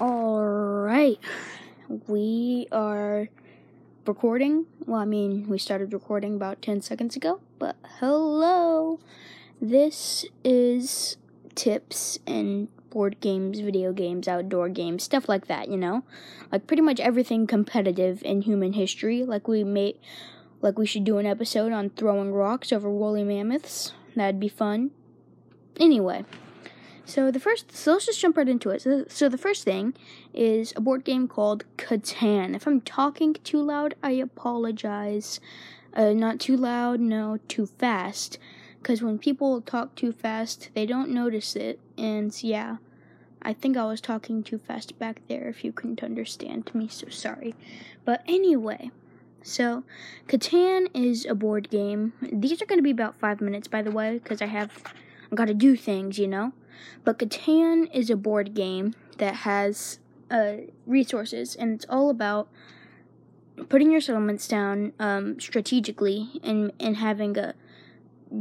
All right, we are recording. Well, I mean, we started recording about 10 seconds ago, but hello. This is tips and board games, video games, outdoor games, stuff like that, you know? Like pretty much everything competitive in human history. Like we made like we should do an episode on throwing rocks over woolly mammoths. That'd be fun. Anyway, so the first, so let's just jump right into it. So, so the first thing is a board game called Catan. If I'm talking too loud, I apologize. Uh, not too loud, no, too fast. Because when people talk too fast, they don't notice it. And yeah, I think I was talking too fast back there if you couldn't understand me, so sorry. But anyway, so Catan is a board game. These are going to be about five minutes, by the way, because I have I got to do things, you know. But Catan is a board game that has uh, resources, and it's all about putting your settlements down um, strategically and and having a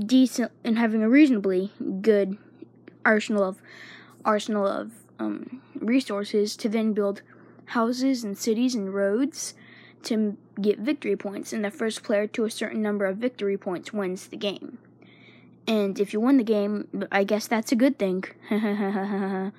decent and having a reasonably good arsenal of arsenal of um, resources to then build houses and cities and roads to get victory points. And the first player to a certain number of victory points wins the game. And if you win the game, I guess that's a good thing.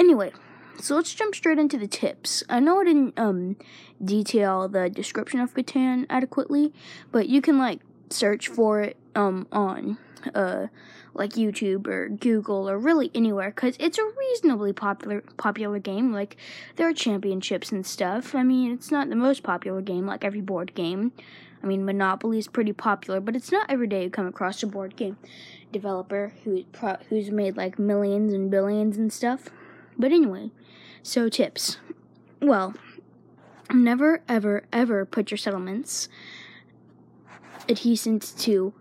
anyway, so let's jump straight into the tips. I know I didn't um detail the description of Catan adequately, but you can like search for it um on uh like YouTube or Google or really anywhere cuz it's a reasonably popular popular game. Like there are championships and stuff. I mean, it's not the most popular game like every board game. I mean, Monopoly is pretty popular, but it's not every day you come across a board game developer who pro- who's made like millions and billions and stuff. But anyway, so tips. Well, never ever ever put your settlements adjacent to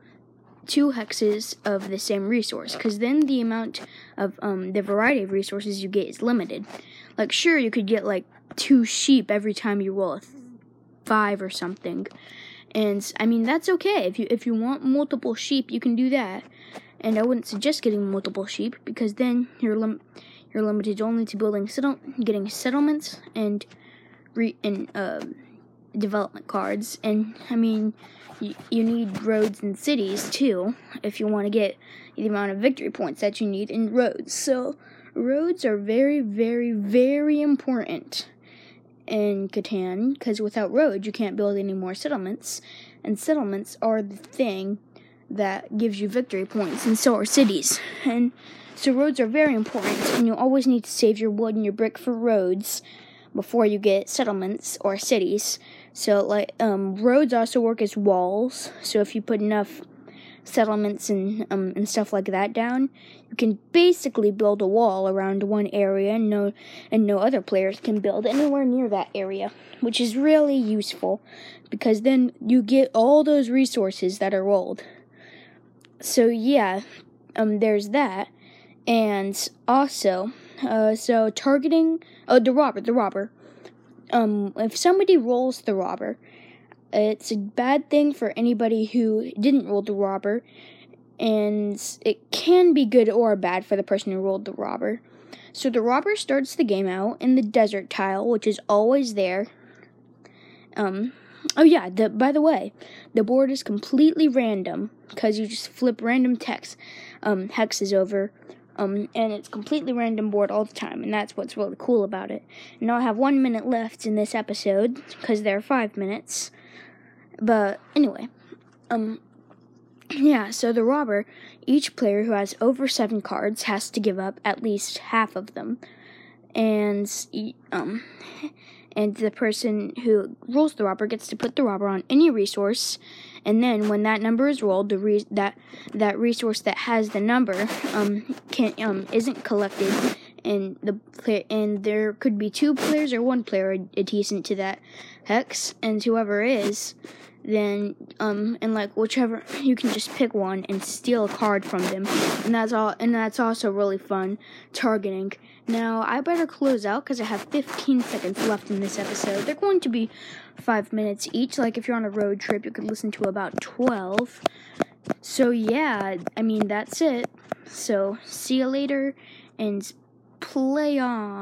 two hexes of the same resource because then the amount of um, the variety of resources you get is limited like sure you could get like two sheep every time you roll a five or something and I mean that's okay if you if you want multiple sheep, you can do that. And I wouldn't suggest getting multiple sheep because then you're lim- you're limited only to building settle- getting settlements and re- and uh, development cards. And I mean, you need roads and cities too if you want to get the amount of victory points that you need in roads. So roads are very, very, very important in Catan because without roads you can't build any more settlements, and settlements are the thing that gives you victory points, and so are cities. And so roads are very important, and you always need to save your wood and your brick for roads before you get settlements or cities. So like um, roads also work as walls. So if you put enough settlements and um, and stuff like that down, you can basically build a wall around one area, and no and no other players can build anywhere near that area, which is really useful because then you get all those resources that are rolled. So yeah, um, there's that, and also, uh, so targeting oh the robber, the robber. Um, if somebody rolls the robber, it's a bad thing for anybody who didn't roll the robber, and it can be good or bad for the person who rolled the robber. So the robber starts the game out in the desert tile, which is always there. Um, oh yeah, the, by the way, the board is completely random because you just flip random text um, hexes over. Um, and it's completely random board all the time, and that's what's really cool about it. Now I have one minute left in this episode because there are five minutes. But anyway, um, yeah, so the robber, each player who has over seven cards has to give up at least half of them. And, um, and the person who rolls the robber gets to put the robber on any resource, and then when that number is rolled, the re- that that resource that has the number um can um isn't collected, and the play- and there could be two players or one player adjacent to that hex, and whoever is then um and like whichever you can just pick one and steal a card from them. And that's all and that's also really fun targeting. Now i better close out because i have 15 seconds left in this episode. They're going to be five minutes each. Like if you're on a road trip you could listen to about 12 so yeah i mean that's it. So see you later and play on